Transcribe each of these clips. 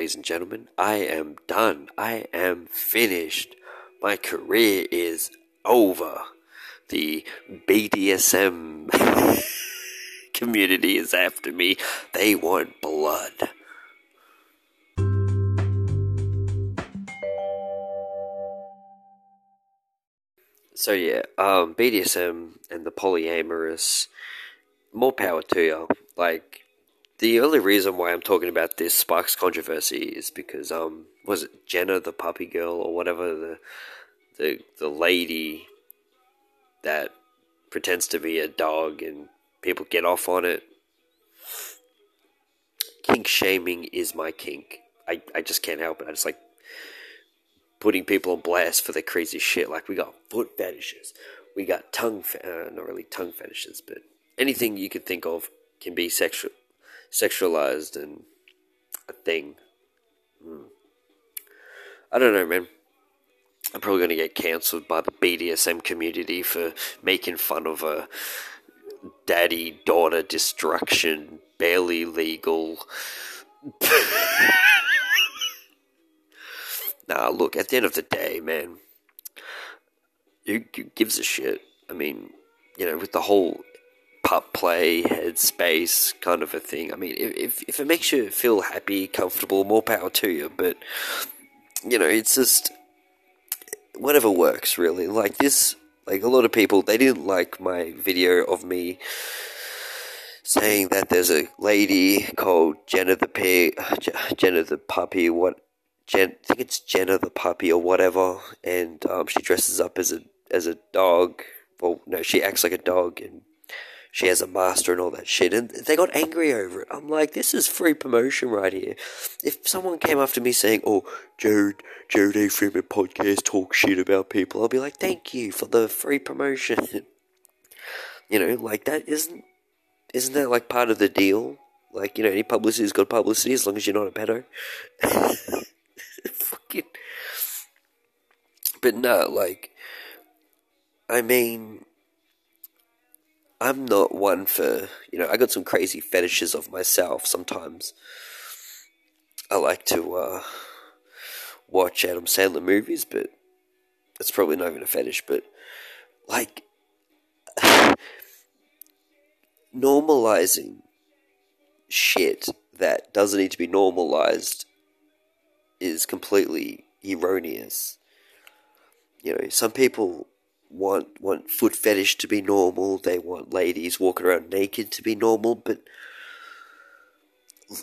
ladies and gentlemen. I am done. I am finished. My career is over. The BDSM community is after me. They want blood. So yeah, um, BDSM and the polyamorous, more power to you. Like, the only reason why I'm talking about this sparks controversy is because um, was it Jenna the puppy girl or whatever the the the lady that pretends to be a dog and people get off on it. Kink shaming is my kink. I, I just can't help it. I just like putting people on blast for their crazy shit. Like we got foot fetishes, we got tongue, fe- uh, not really tongue fetishes, but anything you could think of can be sexual, sexualized and a thing. Hmm. I don't know, man. I'm probably going to get cancelled by the BDSM community for making fun of a daddy daughter destruction, barely legal. nah, look, at the end of the day, man, who, who gives a shit? I mean, you know, with the whole pup play, headspace kind of a thing. I mean, if, if it makes you feel happy, comfortable, more power to you. But, you know, it's just whatever works really. Like this, like a lot of people, they didn't like my video of me saying that there's a lady called Jenna the pig, Jenna the puppy. What? Jen, I think it's Jenna the puppy or whatever, and um, she dresses up as a as a dog. Well, no, she acts like a dog, and she has a master and all that shit, and they got angry over it. I'm like, this is free promotion right here. If someone came after me saying, "Oh, Jared, Jared A. Freeman podcast talk shit about people," I'll be like, thank you for the free promotion. you know, like that isn't isn't that like part of the deal? Like, you know, any publicity's got publicity as long as you're not a pedo. Fucking. But no, like, I mean, I'm not one for, you know, I got some crazy fetishes of myself sometimes. I like to uh, watch Adam Sandler movies, but that's probably not even a fetish, but like normalizing shit that doesn't need to be normalized is completely erroneous. You know, some people want want foot fetish to be normal. They want ladies walking around naked to be normal. But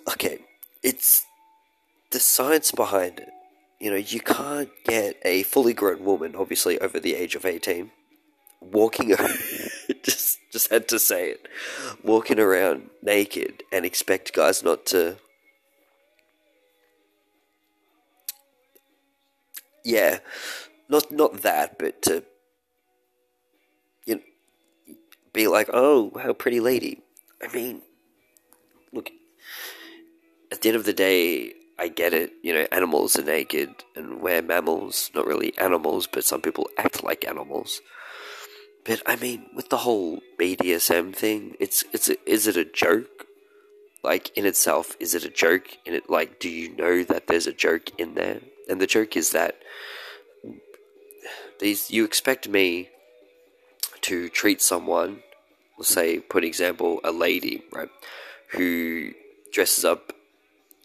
okay, it's the science behind it. You know, you can't get a fully grown woman, obviously over the age of eighteen, walking. just just had to say it, walking around naked and expect guys not to. Yeah, not not that, but to be like, oh, how pretty lady. I mean, look, at the end of the day, I get it. You know, animals are naked and we're mammals. Not really animals, but some people act like animals. But I mean, with the whole BDSM thing, it's it's is it a joke? Like in itself, is it a joke? In it, like, do you know that there's a joke in there? And the joke is that these you expect me to treat someone let's say, put example, a lady, right, who dresses up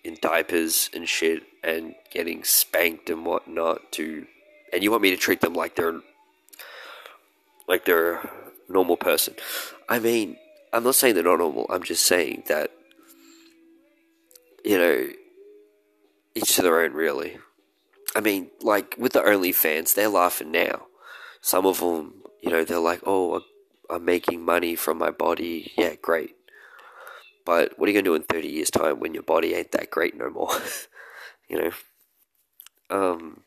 in diapers and shit and getting spanked and whatnot to, and you want me to treat them like they're, like they're a normal person. I mean, I'm not saying they're not normal. I'm just saying that, you know, each to their own, really. I mean, like with the OnlyFans, they're laughing now. Some of them, you know, they're like, "Oh, I'm making money from my body, yeah, great. But what are you going to do in 30 years' time when your body ain't that great no more? you know? Um,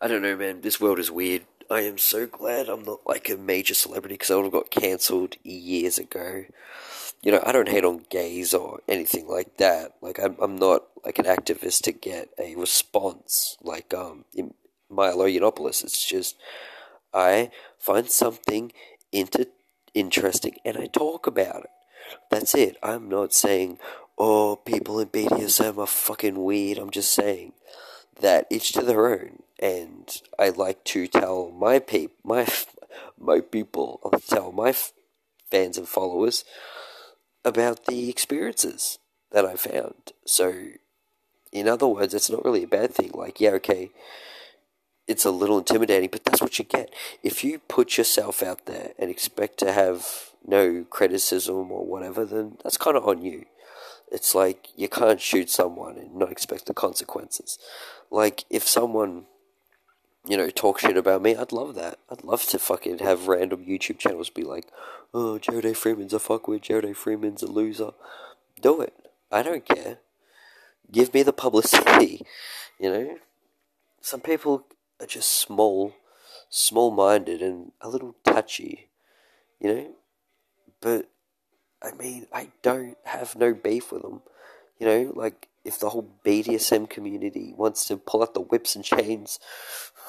I don't know, man. This world is weird. I am so glad I'm not like a major celebrity because I would have got cancelled years ago. You know, I don't hate on gays or anything like that. Like, I'm, I'm not like an activist to get a response like um in Milo Yiannopoulos. It's just I find something inter- interesting and I talk about it. That's it. I'm not saying, oh, people in BDSM are fucking weird. I'm just saying that each to their own. And I like to tell my peop, my my people, I'll tell my f- fans and followers about the experiences that I found. So, in other words, it's not really a bad thing. Like, yeah, okay, it's a little intimidating, but that's what you get. If you put yourself out there and expect to have no criticism or whatever, then that's kind of on you. It's like you can't shoot someone and not expect the consequences. Like, if someone, you know, talk shit about me, I'd love that. I'd love to fucking have random YouTube channels be like, oh, Jared A. Freeman's a fuckwit, Jared A. Freeman's a loser. Do it. I don't care. Give me the publicity, you know? Some people are just small, small minded, and a little touchy, you know? But, I mean, I don't have no beef with them. You know, like, if the whole BDSM community wants to pull out the whips and chains,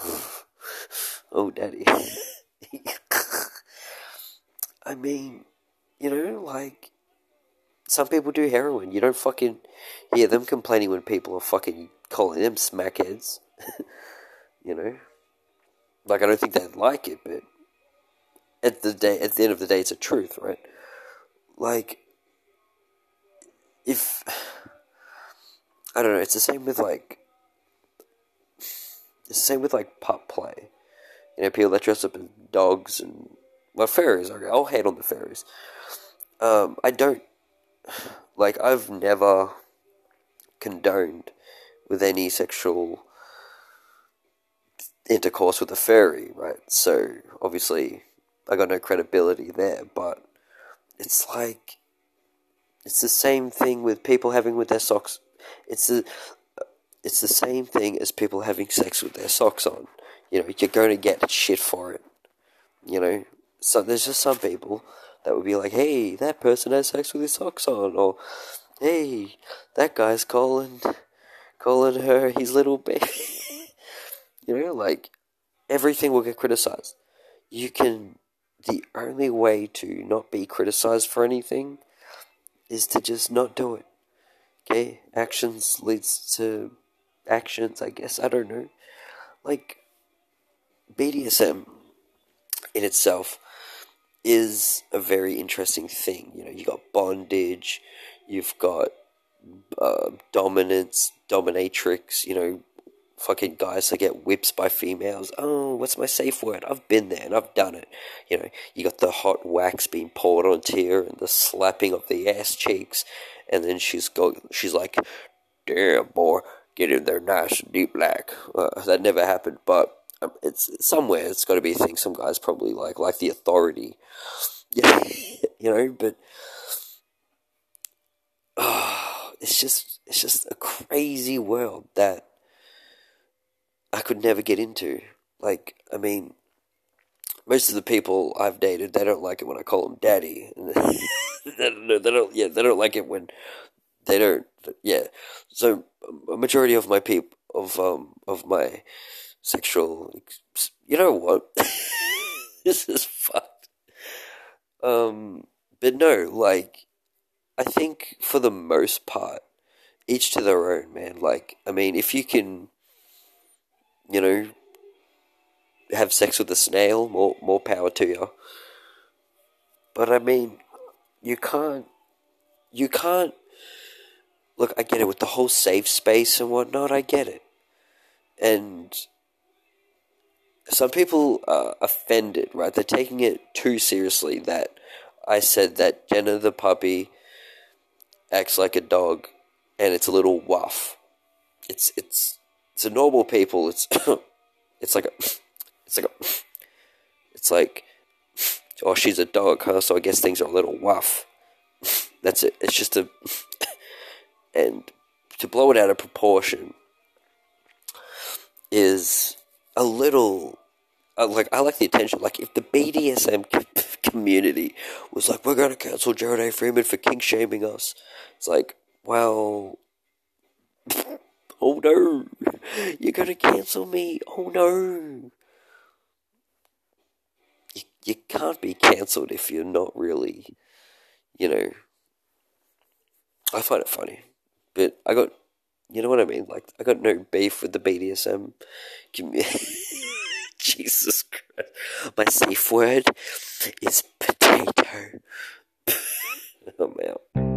oh, daddy. I mean, you know, like, some people do heroin. You don't fucking hear them complaining when people are fucking calling them smackheads. you know? Like, I don't think they'd like it, but at the day, at the end of the day, it's a truth, right? Like, if I don't know, it's the same with like, it's the same with like pup play. You know, people that dress up as dogs and well, fairies. Okay, I'll hate on the fairies. Um, I don't like. I've never condoned with any sexual intercourse with a fairy, right? So obviously, I got no credibility there. But it's like it's the same thing with people having with their socks. It's the it's the same thing as people having sex with their socks on. You know, you're going to get shit for it. You know, so there's just some people that would be like, "Hey, that person has sex with his socks on," or "Hey, that guy's calling calling her his little baby." You know, like everything will get criticized. You can. The only way to not be criticized for anything is to just not do it. Okay, actions leads to actions. I guess I don't know. Like BDSM in itself is a very interesting thing. You know, you got bondage, you've got uh, dominance, dominatrix. You know, fucking guys that get whips by females. Oh, what's my safe word? I've been there and I've done it. You know, you got the hot wax being poured onto her and the slapping of the ass cheeks, and then she's go, she's like, "Damn, boy, get in there nice and deep black." Uh, that never happened, but um, it's somewhere. It's got to be a thing. Some guys probably like like the authority. Yeah, you know, but. It's just it's just a crazy world that I could never get into. Like, I mean, most of the people I've dated, they don't like it when I call them daddy. they, don't, they don't, yeah, they don't like it when they don't, yeah. So a majority of my people, of um, of my sexual, you know what? this is fucked. Um, but no, like, I think for the most part, each to their own, man. Like, I mean, if you can you know, have sex with a snail, more more power to you. But I mean, you can't, you can't. Look, I get it with the whole safe space and whatnot. I get it, and some people are offended, right? They're taking it too seriously. That I said that Jenna the puppy acts like a dog, and it's a little wuff. It's it's to normal people, it's it's like a it's like a it's like oh she's a dog, huh? So I guess things are a little rough. That's it. It's just a and to blow it out of proportion is a little uh, like I like the attention. Like if the BDSM community was like, "We're gonna cancel Jared A. Freeman for kink shaming us," it's like, well, Oh no, you're gonna cancel me. Oh no. You, you can't be cancelled if you're not really, you know. I find it funny, but I got, you know what I mean? Like, I got no beef with the BDSM community. Jesus Christ. My safe word is potato. I'm out.